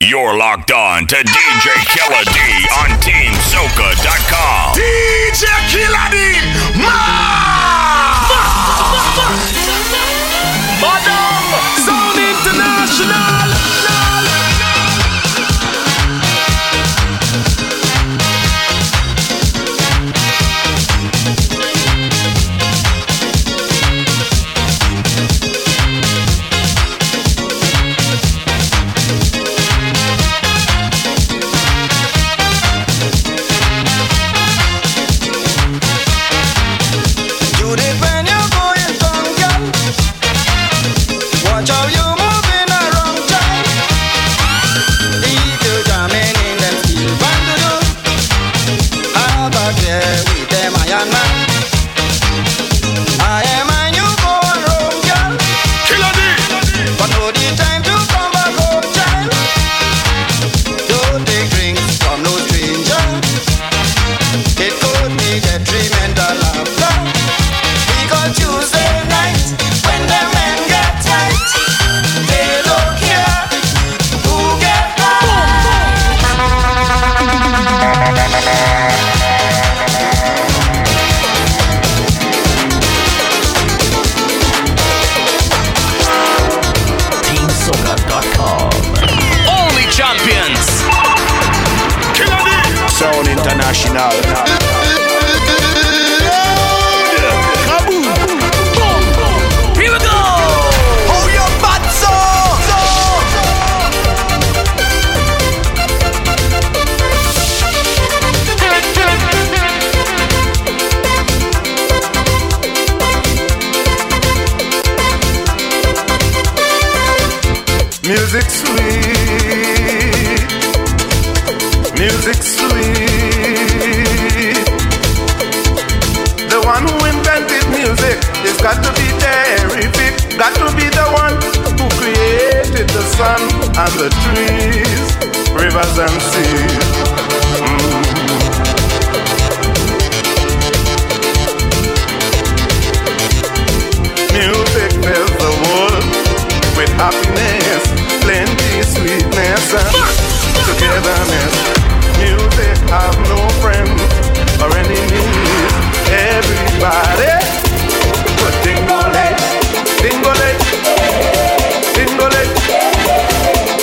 You're locked on to DJ Killer D on TeamSoca.com. DJ Killer D, ma! Madam, Sound International. Music sweet, music sweet. The one who invented music has got to be terrific. Got to be the one who created the sun and the trees, rivers and seas. Mm. Music fills the world with happiness, sweetness and togetherness. Music have no friends or enemies. Everybody, but dingolay, dingolay, dingolay,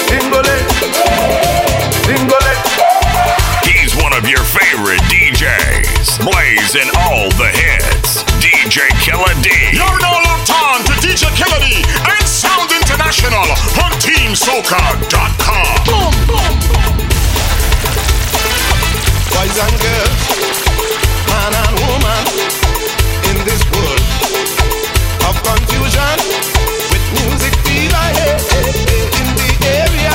dingolay, dingolay. He's one of your favorite DJs, blazing all the hits. DJ Killer D. You're now locked on to DJ Killer D and Sound International on TeamSoca.com. Boys and girls, man and woman, in this world of confusion, with music fever eh, in the area.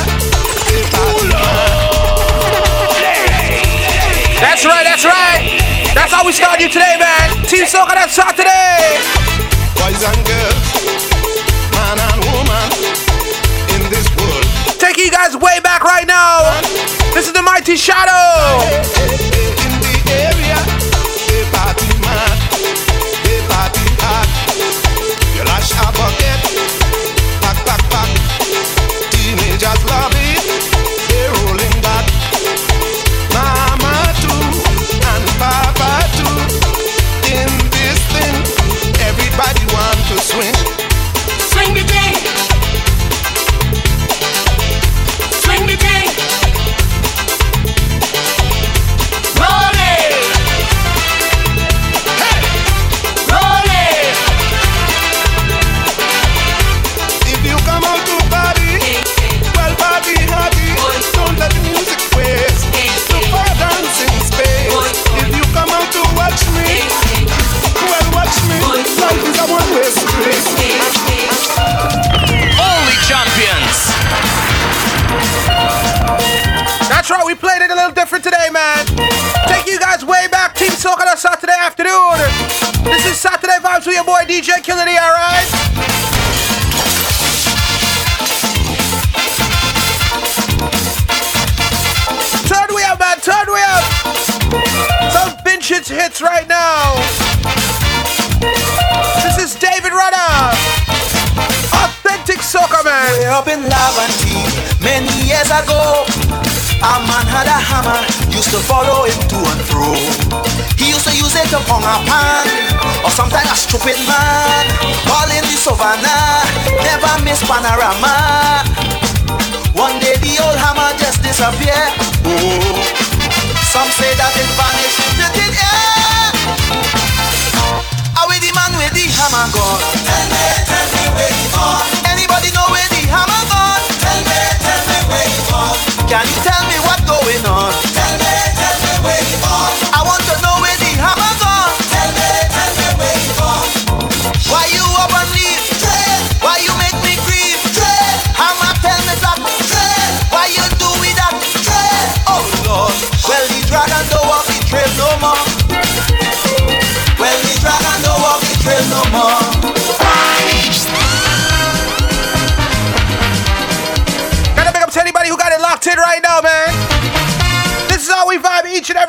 That's right, that's right. That's how we start you today, man. Team Soca, that's Saturday. Boys and girls, This is the Mighty Shadow.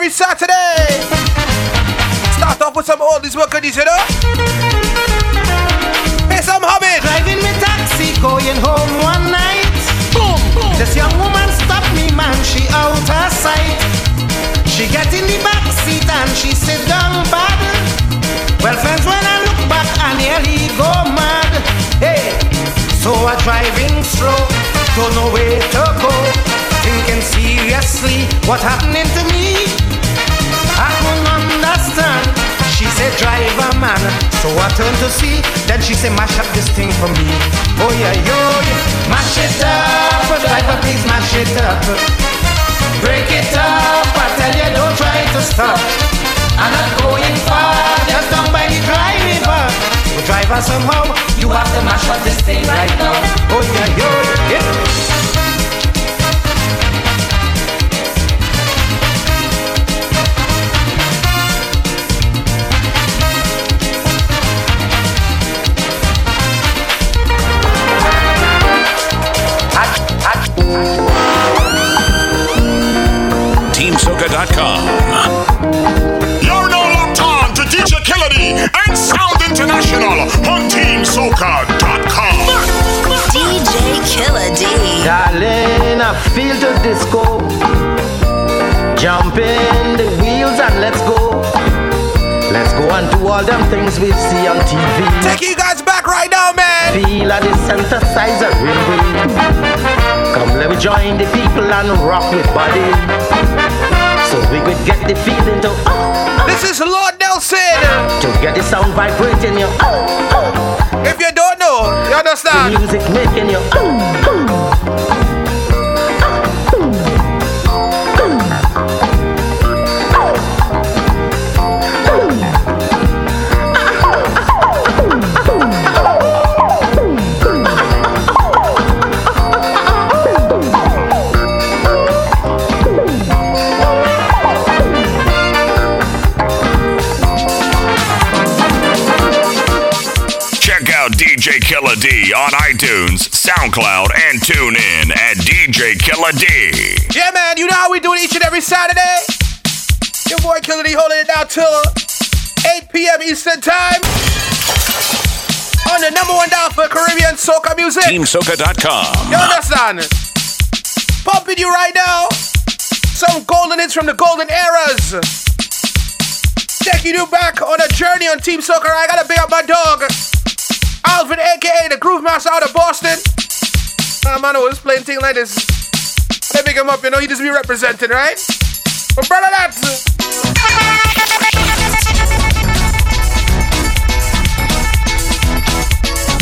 Every Saturday. Start off with some oldies, you know? Hey, some hobbit. Driving me taxi, going home one night. Boom, boom. This young woman stopped me, man. She out her sight. She get in the back seat and she sit down bad. Well, friends, when I look back, I nearly go mad. Hey, so I driving slow, don't know where to go. Thinking seriously, what happening to me? I couldn't understand. She said, driver man. So I turned to see. Then she said, mash up this thing for me. Oh yeah, yo, yeah. Mash it up. Driver, please mash it up. Break it up. I tell you, don't try to stop. I'm not going far. Just down by the dry river. So driver, somehow, you have to mash up this thing right now. Oh yeah, yo, yeah. TeamSoca.com. You're now locked on to DJ Killer D and Sound International on TeamSoca.com. DJ Killer. Darling, I feel the disco. Jump in the wheels and let's go. Let's go and do all them things we see on TV. Taking you guys back right now, man. Feel at the synthesizer ring. Come let me join the people and rock with body. We could get the feeling to oh, oh, This is Lord Nelson. to get the sound vibrating your oh, oh, If you don't know, you the understand. music making your oh, oh. DJ Killer D on iTunes, SoundCloud, and tune in at DJ Killer D. Yeah, man, you know how we do it each and every Saturday? Your boy Killer D holding it down till 8 p.m. Eastern Time. On the number one dial for Caribbean soca music. TeamSoca.com. You understand? Pumping you right now. Some golden hits from the golden eras. Taking you back on a journey on Team Soca. I gotta big up my dog, Alvin, aka the Groove Master out of Boston. Nah, man, I was playing thing like this. Let me him up, you know, he just be representing, right? But brother, that.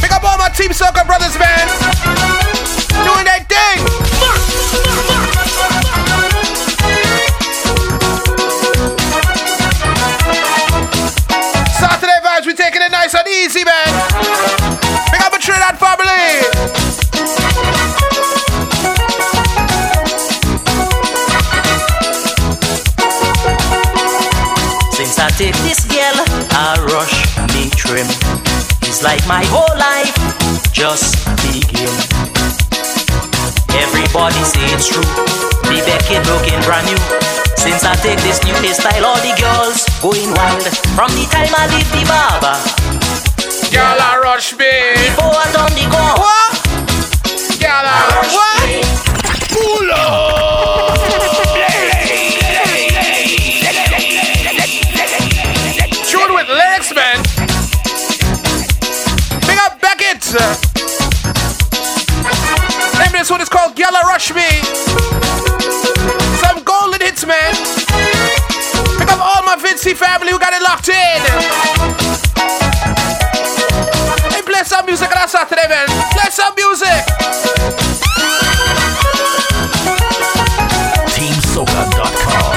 Pick up all my Team Soca brothers, man. Doing that thing. Like my whole life just begin. Everybody say it's true. The Beckett looking brand new. Since I take this new hairstyle, all the girls going wild. From the time I leave the barber, Girl, I rush me. before I turn the gun. What? Girl, I rush Rush what? me. Pull up. This one is called Gala Rush Me. Some golden hits, man. Pick up all my Vinci family who got it locked in. Hey, play some music on Saturday, man. Play some music. TeamSoca.com.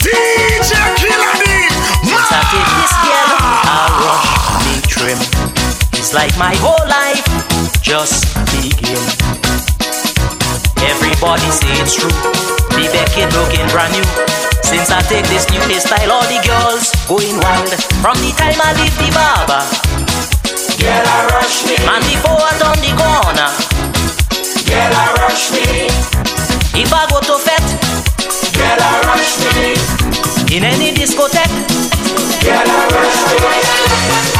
DJ Killer D. Since I take this girl, I rush me trim. It's like my whole life just begin. Everybody say it's true. The Beckett looking brand new. Since I take this new hairstyle, all the girls going wild. From the time I leave the barber, girl I rush me. Man before I turn the corner, girl I rush me. If I go to fete, girl I rush me. In any discotheque, girl I rush me.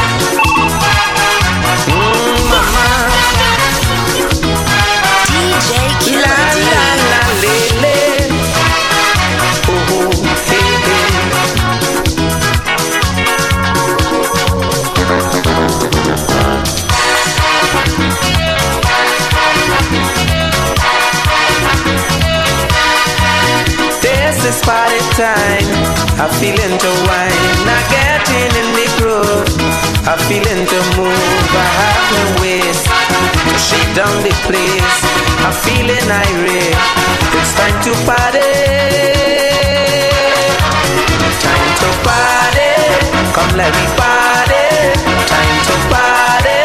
Come let me party. Time to party.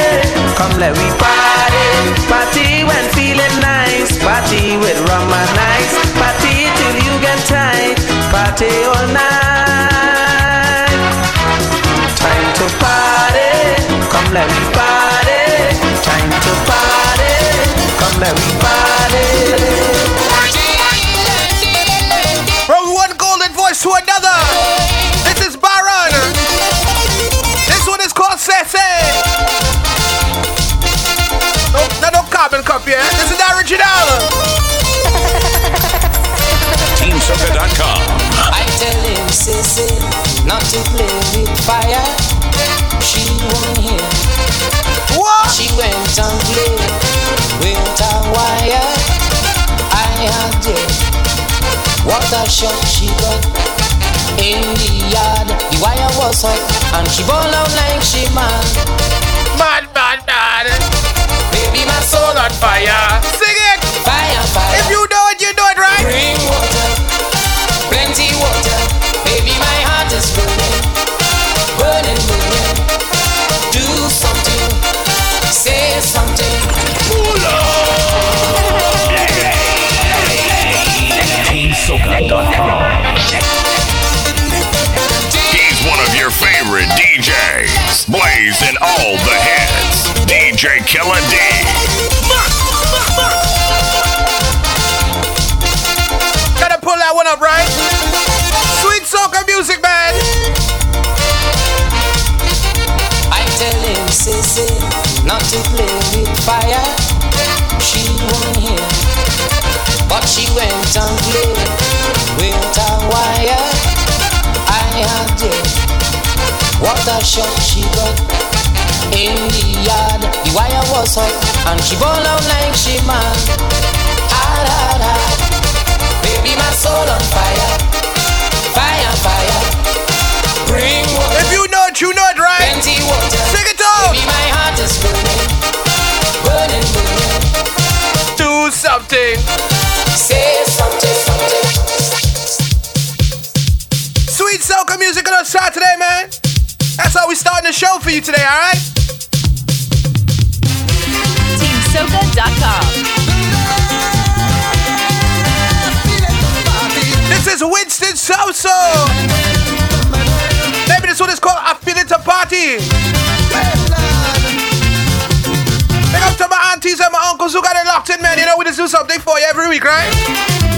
Come let me party. Party when feeling nice. Party with rum and ice. Party till you get tight. Party all night. Time to party. Come let me no carbon copy. eh? This is the original. TeamSoca.com. I tell him, Sissy, not to play with fire. She won't hear. What? She went and played with a wire. I had it. What a shock she got in the yard. The wire was hot and she ball out like she mad. Mad, mad, mad. Baby, my soul on Fire. Sing it. fire, fire. If you know it, you know it, right? Bring water, plenty water. Baby, my heart is burning, burning, burning. Do something, say something. TeamSoca.com. He's one of your favorite DJs. Blazing all the hits. DJ Killer D. that one up, right? Sweet soca music, man. I tell him, Sissy, not to play with fire. She won't hear, but she went and played with a wire. I had it. What a shock she got in the yard. The wire was hot and she ball out like she mad. Hard, hard, hard. Baby, my soul on fire. Fire, fire. Bring water. If you know it, you know it, right? Plenty water. Sing it out. Baby, my heart is burning, burning, burning. Do something. Say something, something. Sweet soca music on a Saturday, man. That's how we starting the show for you today, all right? TeamSoca.com. is Winston Soso. Maybe this one is called I Feel It Party. Big up to my aunties and my uncles who got it locked in, man. You know, we just do something for you every week, right?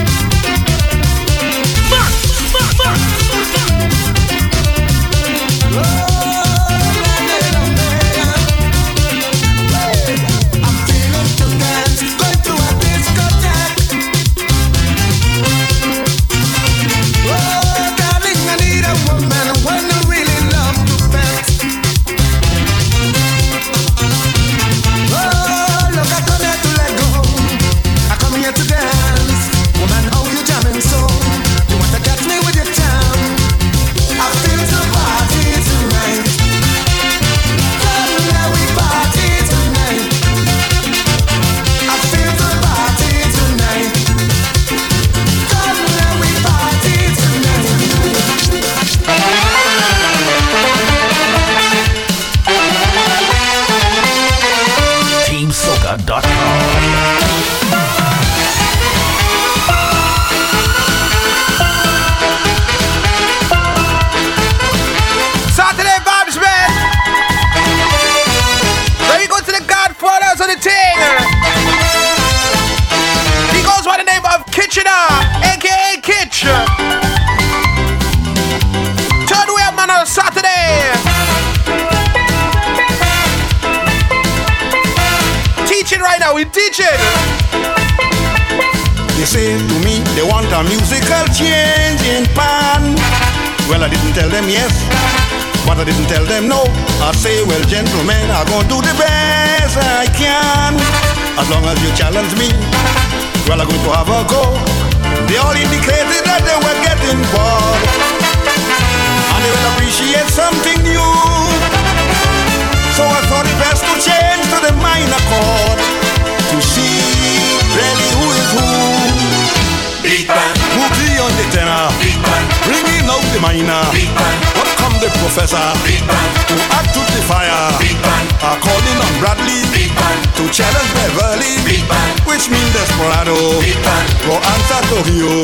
Tokyo.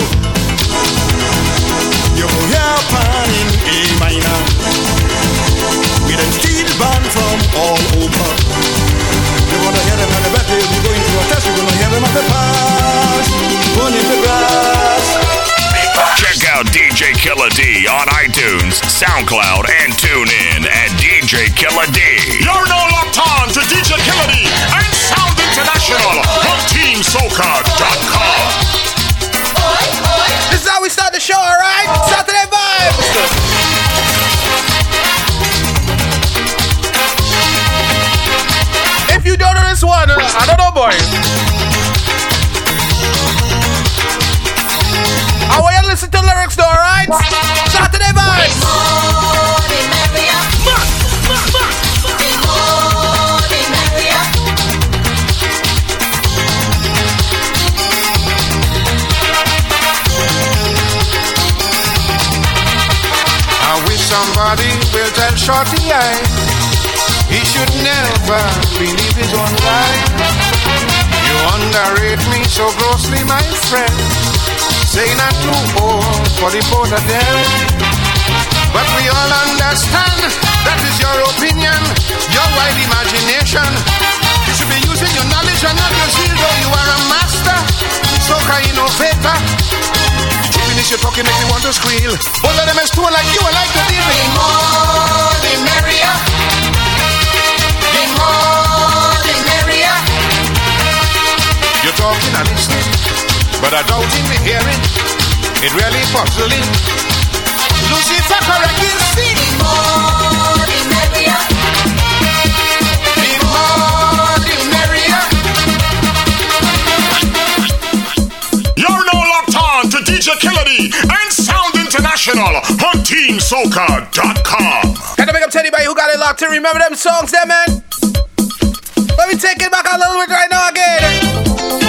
You go hear pan in A minor. Band from all over. You're gonna hear them at the battle, you're going to a test, you're gonna hear them at the pass. In the grass. Check out DJ Killer D on iTunes, SoundCloud, and tune in at DJ Killer D. You're now locked on to DJ Killer D and Sound International TeamSoca.com. This is how we start the show, alright? Saturday vibes! If you don't know this one, uh, I don't know, boy. I want you to listen to lyrics, though, alright? Saturday vibes! Shorty I eh? he should never believe his own lie. You underrate me so grossly, my friend. Say not too old for the both of them. But we all understand that is your opinion, your wild imagination. You should be using your knowledge and not your skill, though you are a master. Soca innovator. Finish your talking, make me want to squeal. Both of them is two like you, I like to deal with more, the merrier. The more, the merrier. You're talking and listening, but I doubt in the hearing. It really puzzling. Lucifer correct is see. The more, D and Sound International on TeamSoca.com. I make up to anybody who got it locked in? Remember them songs there, man? Let me take it back a little bit right now again.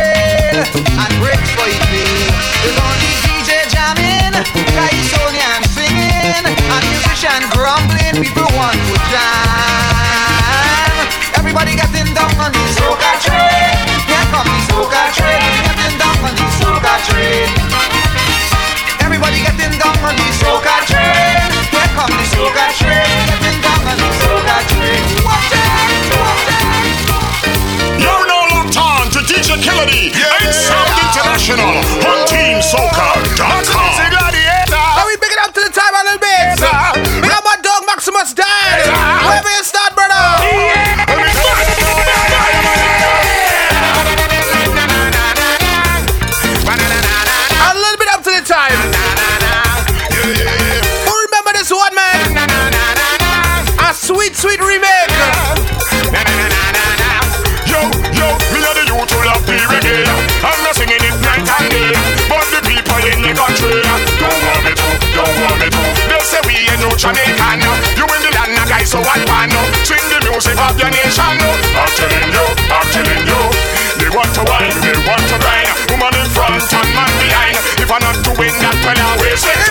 Melody yeah. and Sound International on TeamSoca.com. Are we big it up to the time a little bit? Big up my dog Maximus Dad. Shake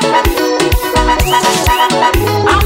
I'm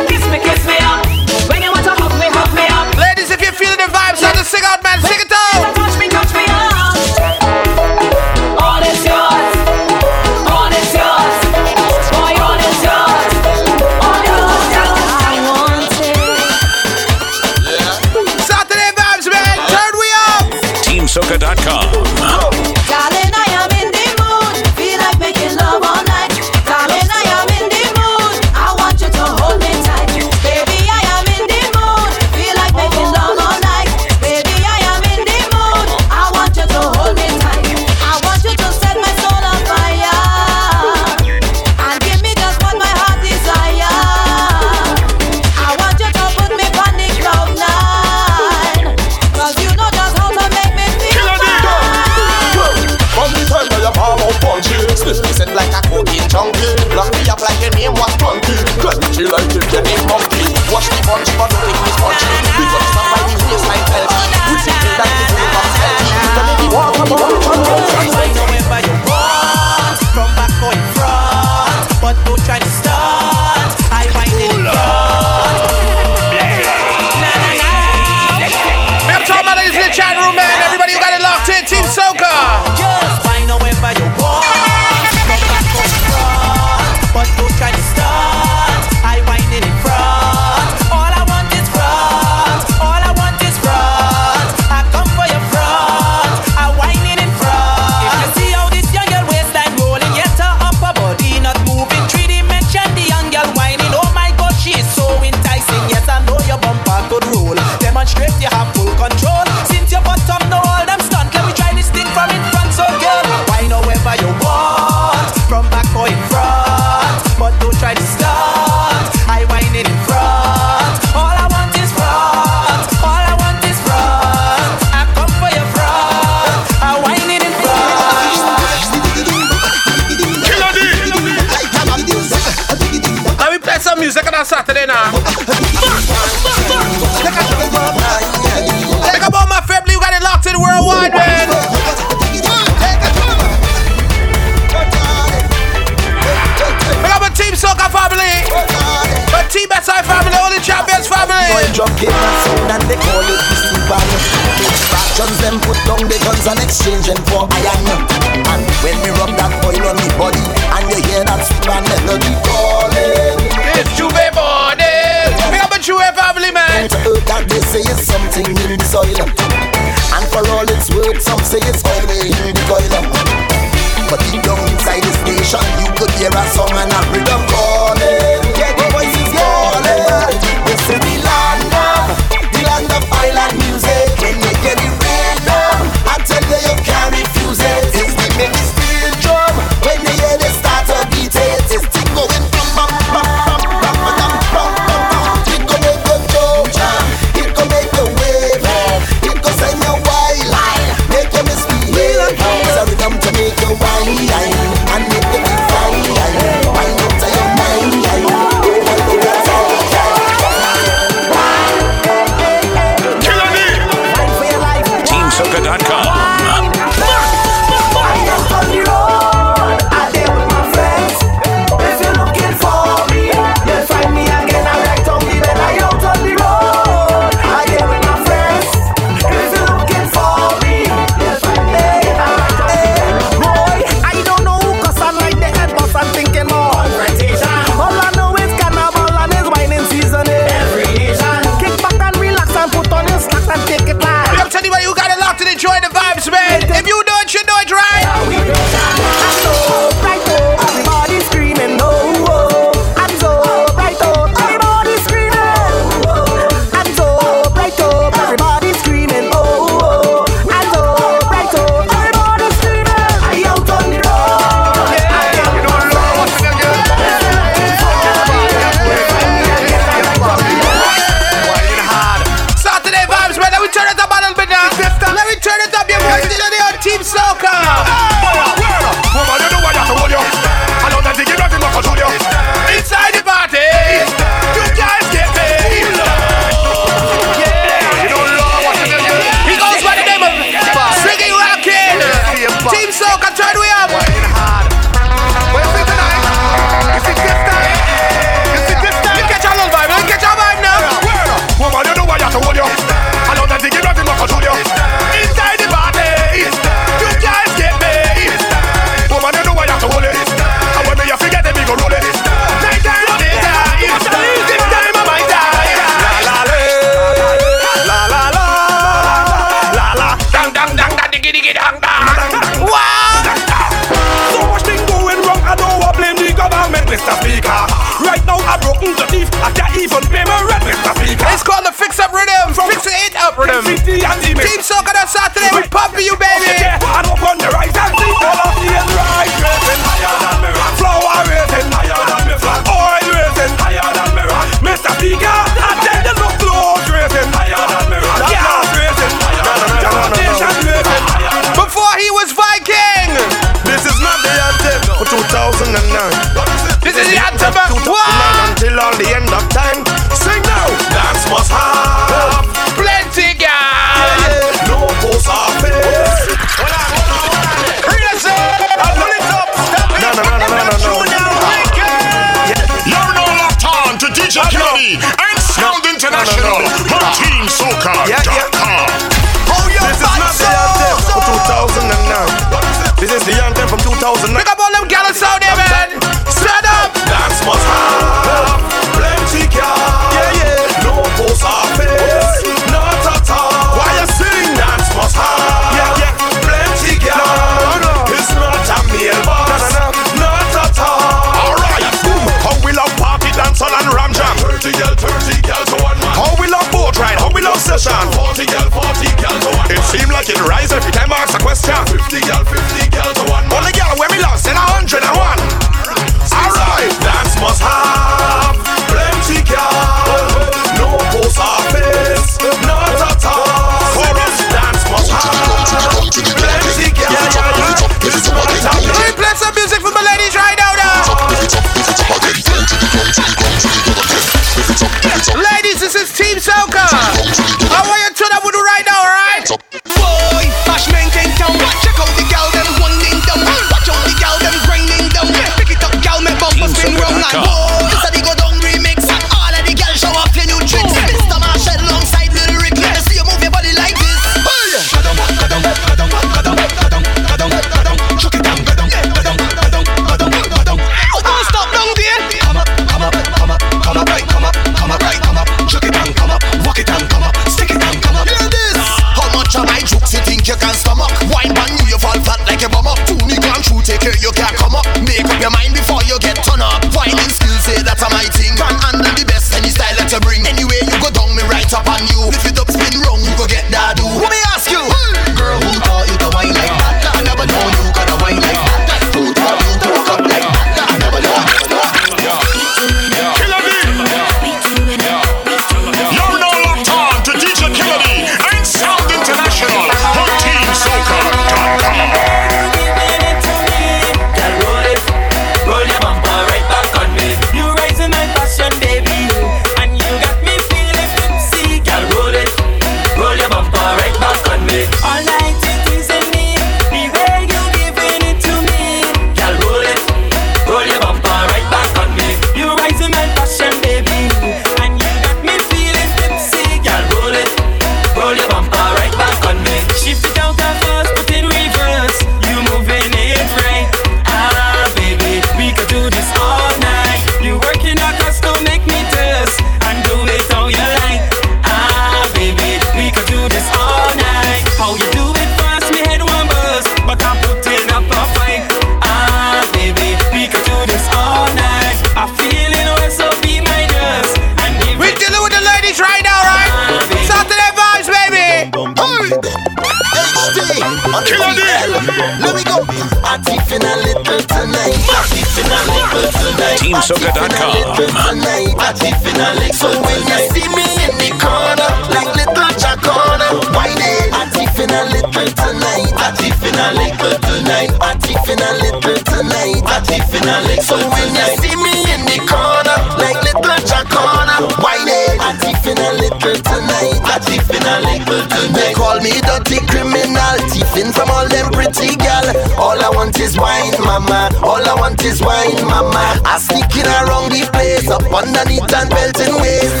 up underneath and belting waist.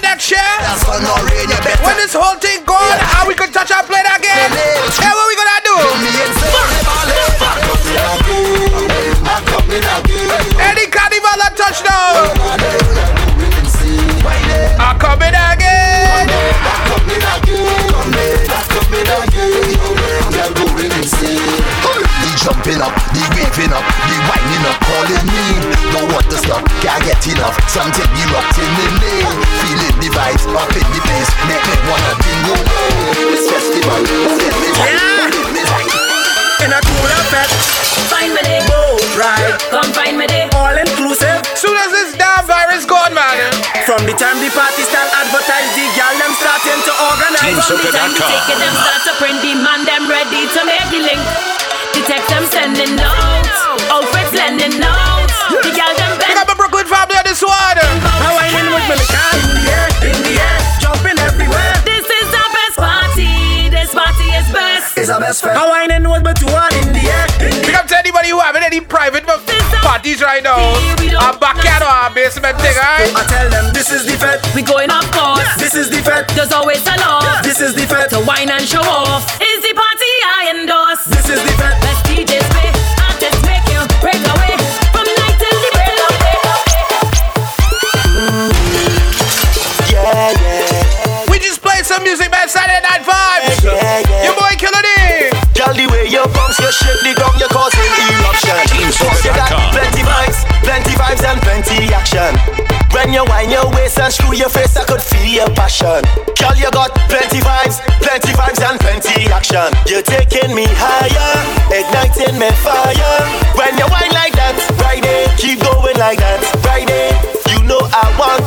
next year? That's for no rain, you better. When this whole thing gone, yeah. are we gonna touch our plate that game? Hey, what we gonna do? Any carnival a touchdown. I'm coming again. I'm coming again. Jumping up, the waving up, the whining up, calling me. Don't want to stop, can't get enough. Something to organize. From the time the ticket them start to print, the man them ready to make the link. The text them sending notes, oh, outfits lending notes. The gal them Pick up a Brooklyn family on this one. How I in with me, me car in the air, in the air, jumping everywhere. This is the best party. This party is best. It's our best friend. How I in with me two one in the air, in Pick up to anybody who having any private parties right now. A backyard or a basement thing, alright? I tell them this is the fete. We going off course. This is the fete. There's always To wine and show off. Is the party I endorse. This is the fete. Best DJs play. Artists make you break away. From night till the break of day. Yeah, yeah. We just played some music, man. Saturday Night Vibes. Yeah, yeah. Your boy Killer D. Girl, the way you bounce, you shake the ground, you causing eruption. Cause you got plenty vibes, plenty vibes and plenty action. When you wind your waist and screw your face, I could feel your passion. Girl, you got plenty vibes, plenty vibes and plenty action. You're taking me higher, igniting me fire. When you wind like that, right there, keep going like that, right there. You know I want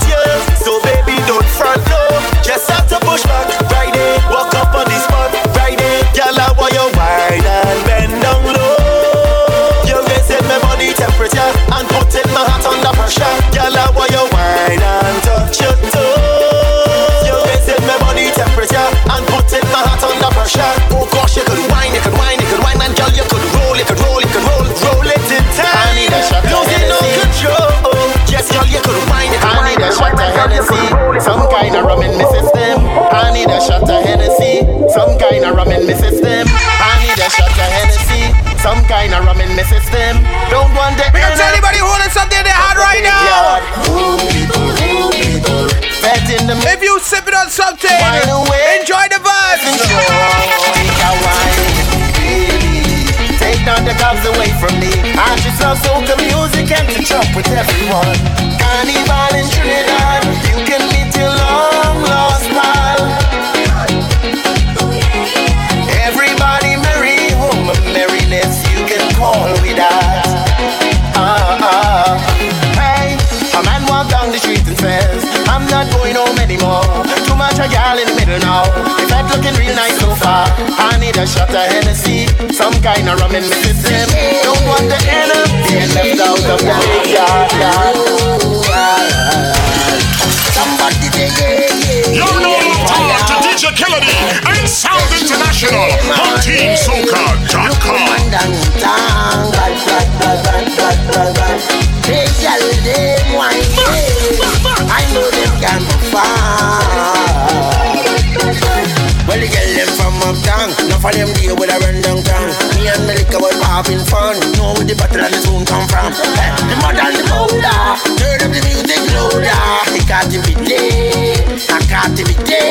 of them day with a run down town. Me and me liquor was having fun. Know where the battle and the tune come from. Hey, the mud and the powder. Turn up the music louder. It captivity, a captivity.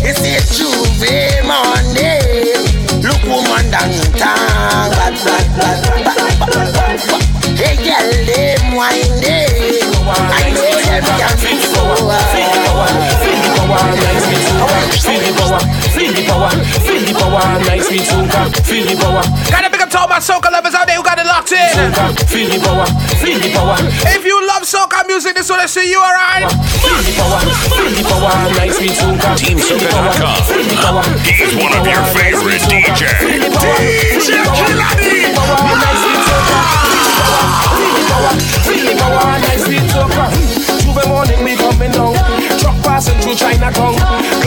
It's a Tuesday morning. Look woman down in town. Bad, bad, bad, bad, bad, bad, bad. Hey girl, them wine day. I know them can't be so. Feel the power, feel the power, feel the power, feel the power, feel the power nice sweet soca, feel the power. Gotta pick up to all my soca lovers out there who got it locked in. Feel the power, feel the power. If you love soca music, this one I see you alright. Feel the power, feel the power, nice sweet soca. TeamSoca.com. He's one of your favorite DJs. DJ Killer D. Feel the power, nice sweet soca. Juve morning we coming down. Truck passing through Chinatown.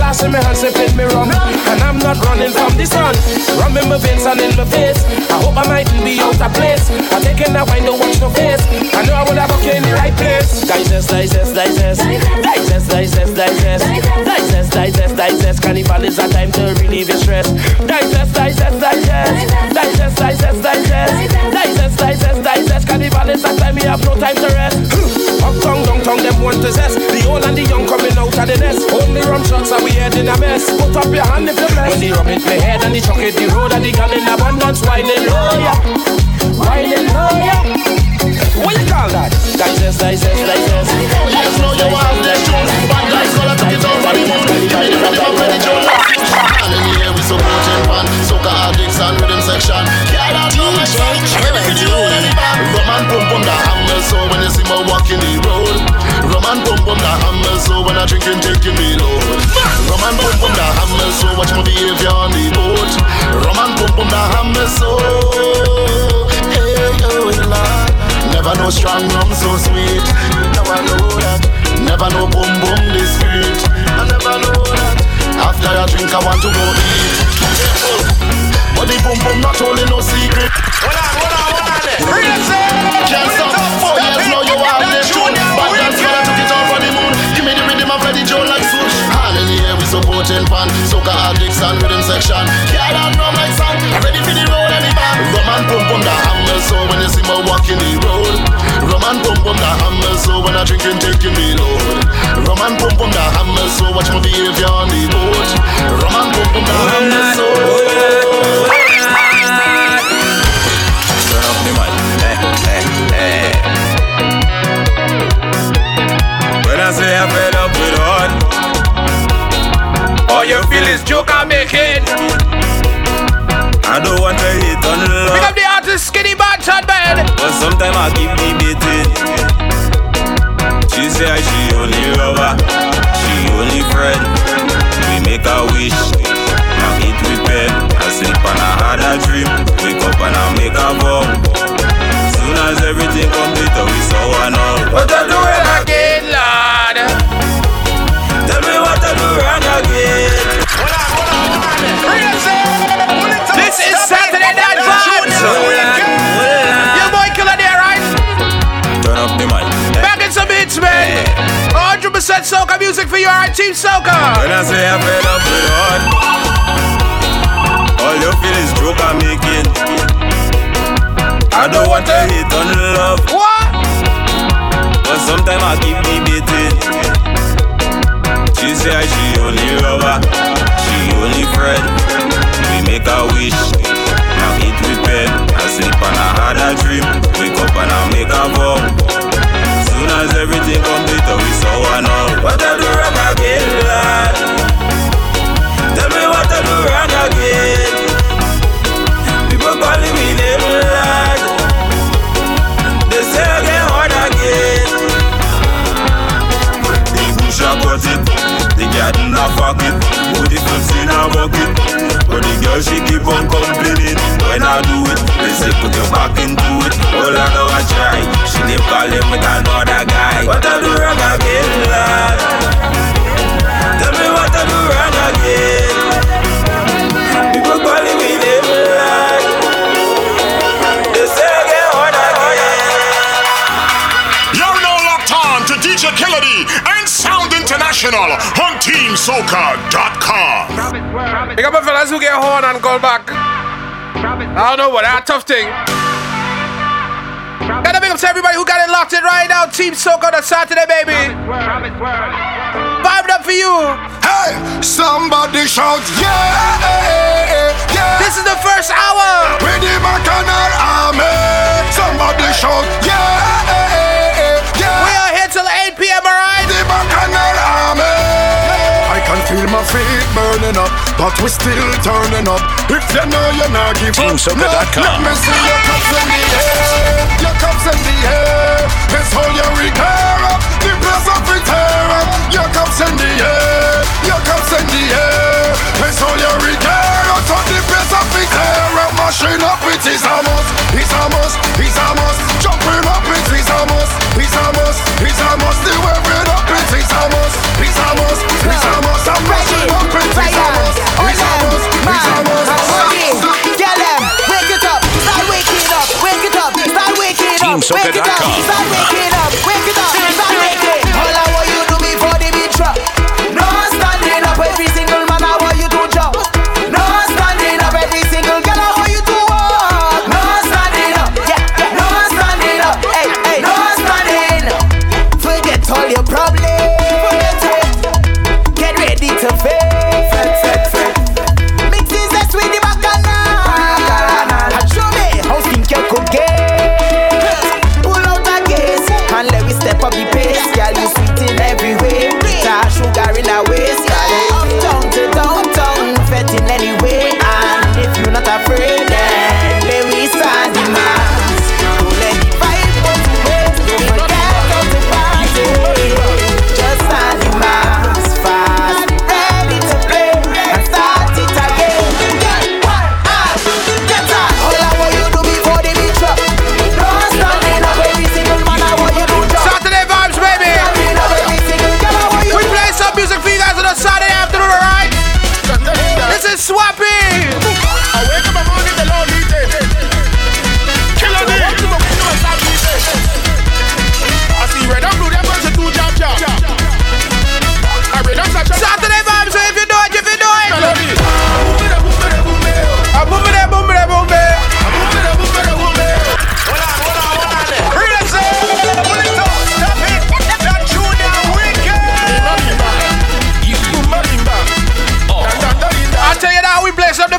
Glass in my hand, sipping me rum. And I'm not running from the sun. Rum in my veins and in my face. I hope I mightn't be out of place. I'm taking that wine, don't watch no face. I know I would have okay in the right place. Digest, digest, digest. Digest, digest, digest. Digest, digest, digest. Carnival is a time to relieve your stress. Digest, digest, digest. Digest, digest, digest. Digest, digest, digest. Carnival is a time we have no time to rest. Up tongue, down tongue, them want to zest. The old and the young coming out of the nest. Only rum shots and we head in a mess. Put up your hand if you're blessed. When the rum hit my head and the chocolate the road and the gun in abundance, whining low, yeah. Whining low, yeah. What you call that? Digest, digest, digest. Yes, know you want this tune Bad guys gonna take it over the moon Give me the rhythm ready tune And in the air we supporting one Soca addicts and rhythm section Yeah, that's how my son Ready for and the Rum and pum hammer So when you see me walking the road Rum and pum pum hammer So when I drinking taking me load Rum and pum pum hammer So watch my behavior on the boat Rum and pum pum hammer So Hey, oh, Lord Never know strong rum so sweet. Now I know that. Never know boom boom this sweet. I never know that. After I drink, I want to go eat. Oh. But the boom boom not only no secret. Hold on, hold on, hold on. Can't stop. Four years now you have the tune. But that's when I took it off on the moon. Give me the rhythm of Freddie Joe like swoosh. Hand in the air we supporting pan. Soca addicts and rhythm section. Yeah, that rum like sun. Ready for the road and the band. Rum and pum pum the hammer. So when you see me walking the road. Rum and pum pum the hammer. So when I drinking taking me load. Rum and pum pum the hammer. So watch my behavior on the boat. Rum and pum pum the hammer. So. Turn up the mic. Eh, eh, eh. When I say I'm fed up with on, All you feel is joke I'm making. I don't want to hate on love. Pick up the artist Skinny Banton, man. But sometimes I keep debating. She say I she only lover, she only friend. We make a wish, now eat with pen. I sleep and I had a dream. Wake up and I make a vow. Soon as everything complete, we saw one all. What I do music for you, alright, Team Soca. When I say I'm fed up with all you feel is joke I'm making. I don't want to hate on love. What? But sometimes I keep debating. She say she only lover, she only friend. We make a wish, try. She calling with another guy. What I do wrong again, lad? Tell me what I do wrong again. People calling me name, lad. They say I get hard again. You're now locked on to DJ Killer D and Sound International on TeamSoca.com. Pick up my fellas who get horn and call back. I don't know what that tough thing. Gotta big up to everybody who got it locked in right now. Team Soca on a Saturday, baby. Vibed up for you. Hey, somebody shout, yeah, yeah. This is the first hour. With the Bacchanal Army. Somebody shout, yeah, yeah. We are here till 8 p.m., alright? The Bacchanal Army. I can feel my feet burning up, but we're still turning up. If you know you're not give up, TeamSoca.com. let me see your cups in the air, Let's hold your repair up, the place of tear up. Your cups in the air, your cups in the air. Let's hold your repair up, the place of tear up. Machine up, it is a must, it's a must, it's a must.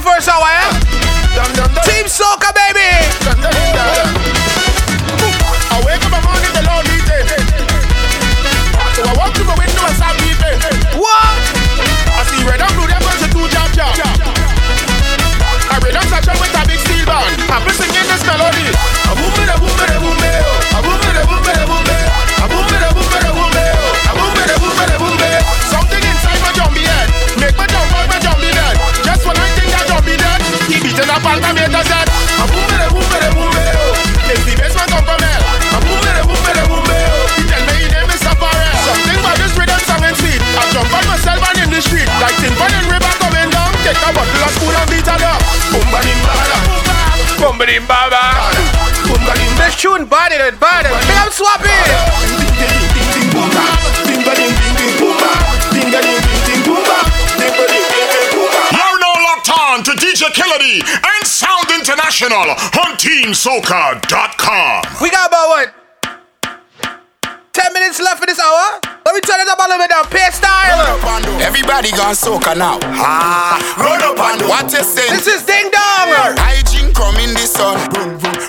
First a. I dollar. HuntingSoca.com. We got about what? 10 minutes left for this hour? Let me turn it up a little bit now. Pay style. Everybody gone soca now. Ah, run up and What you say. This is Ding Dong. I drink come in the sun.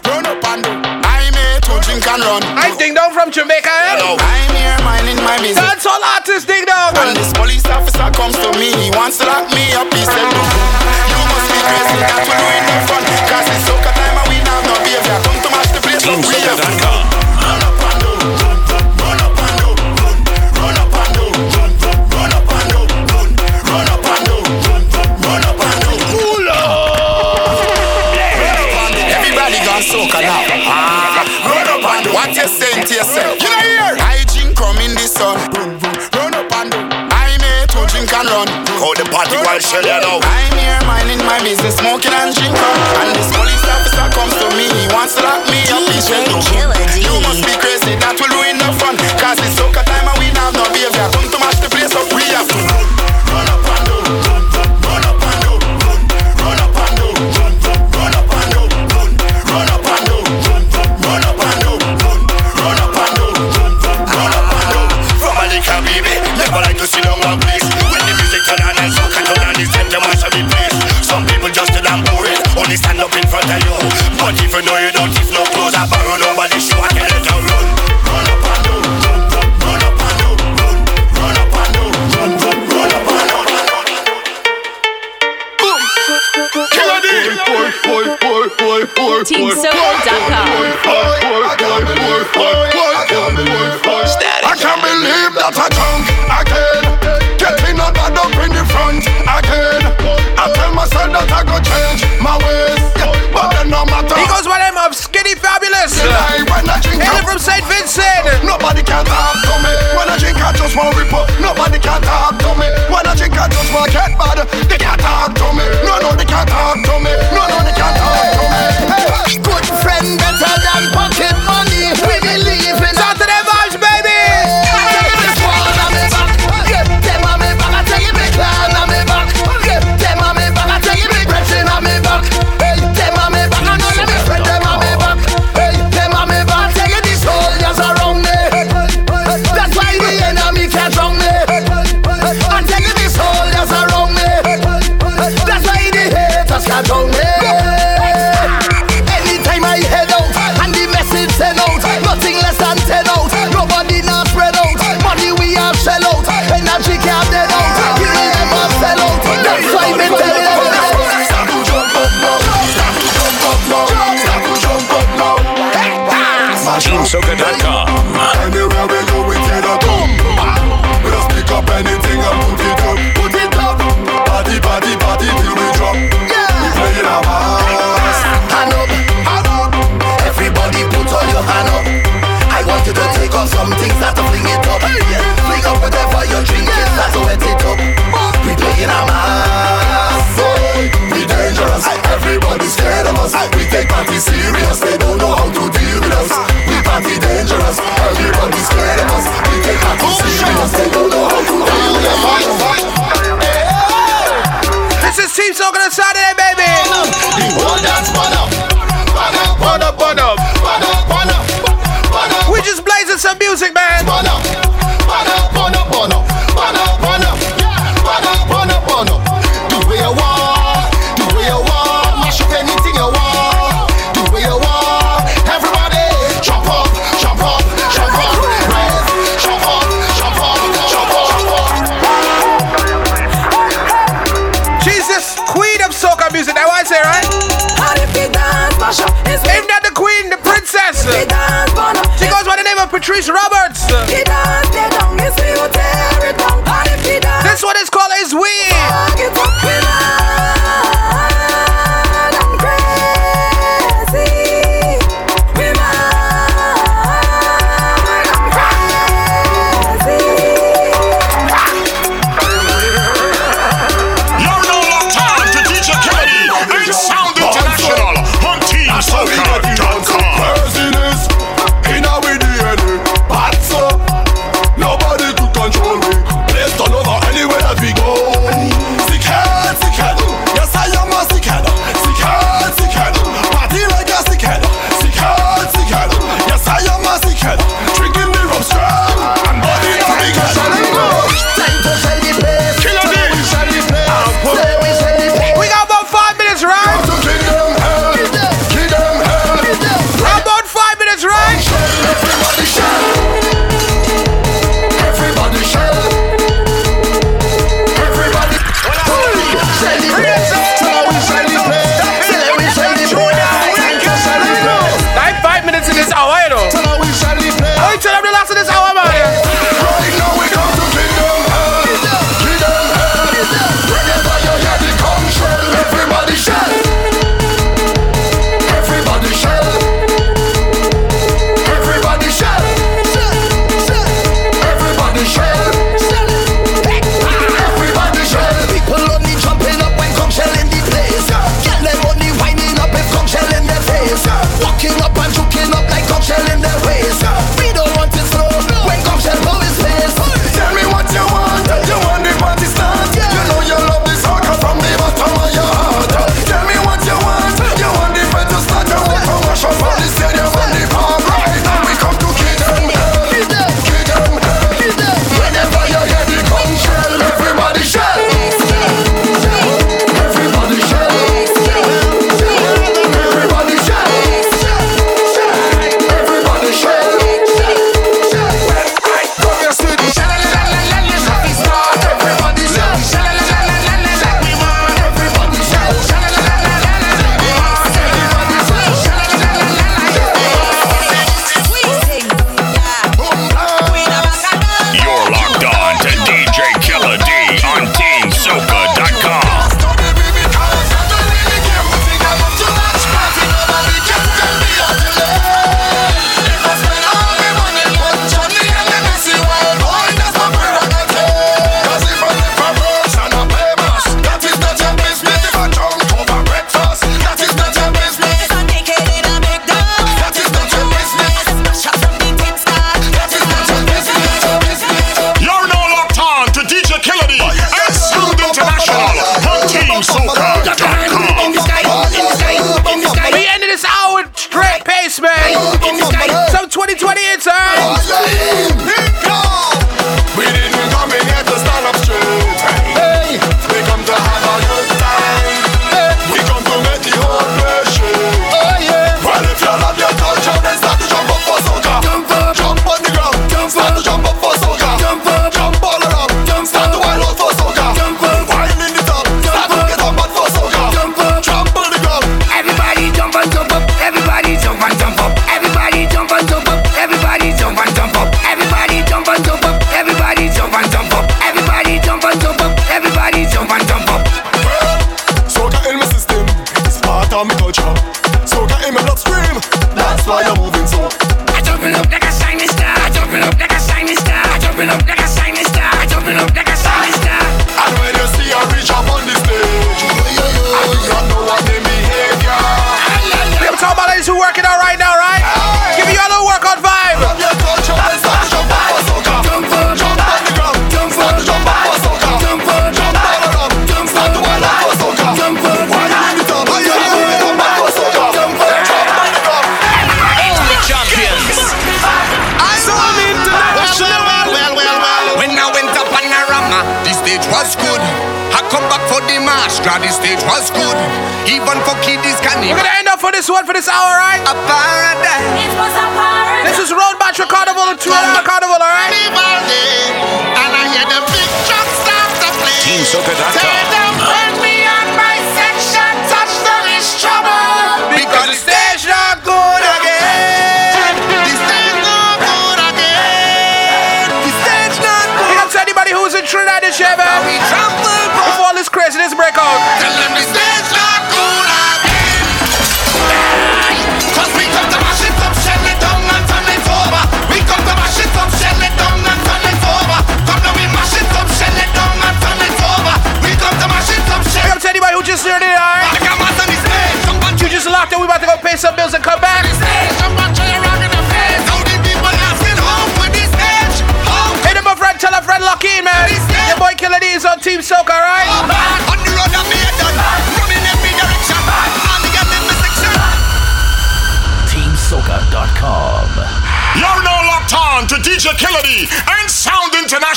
Run up and I made to drink and run. I Ding Dong from Jamaica, eh? Hello. I'm here minding my business. That's all artists dig down. When this police officer comes to me, he wants to lock me up. He said, no, you must be crazy not to do it no fun. Cause it's soca time and we now no behavior. Come to match the place, that we have come." Get your sense yourself. You know here. I drink come in the sun. Run up and down. I need to drink and run. Call the party while shell you know. I'm here minding my business, smoking and drinking. And this police officer comes to me, he wants to lock me up. DJ Killer You must be crazy, that will ruin the fun. Cause it's so time. don't even though you don't give no clothes about Nobody can talk to me. When I drink, I just want rip up Nobody can talk to me. When I drink, I just want get bad. They can't talk to me. No, no, they can't talk to me.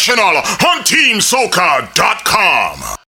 DJ Kennedy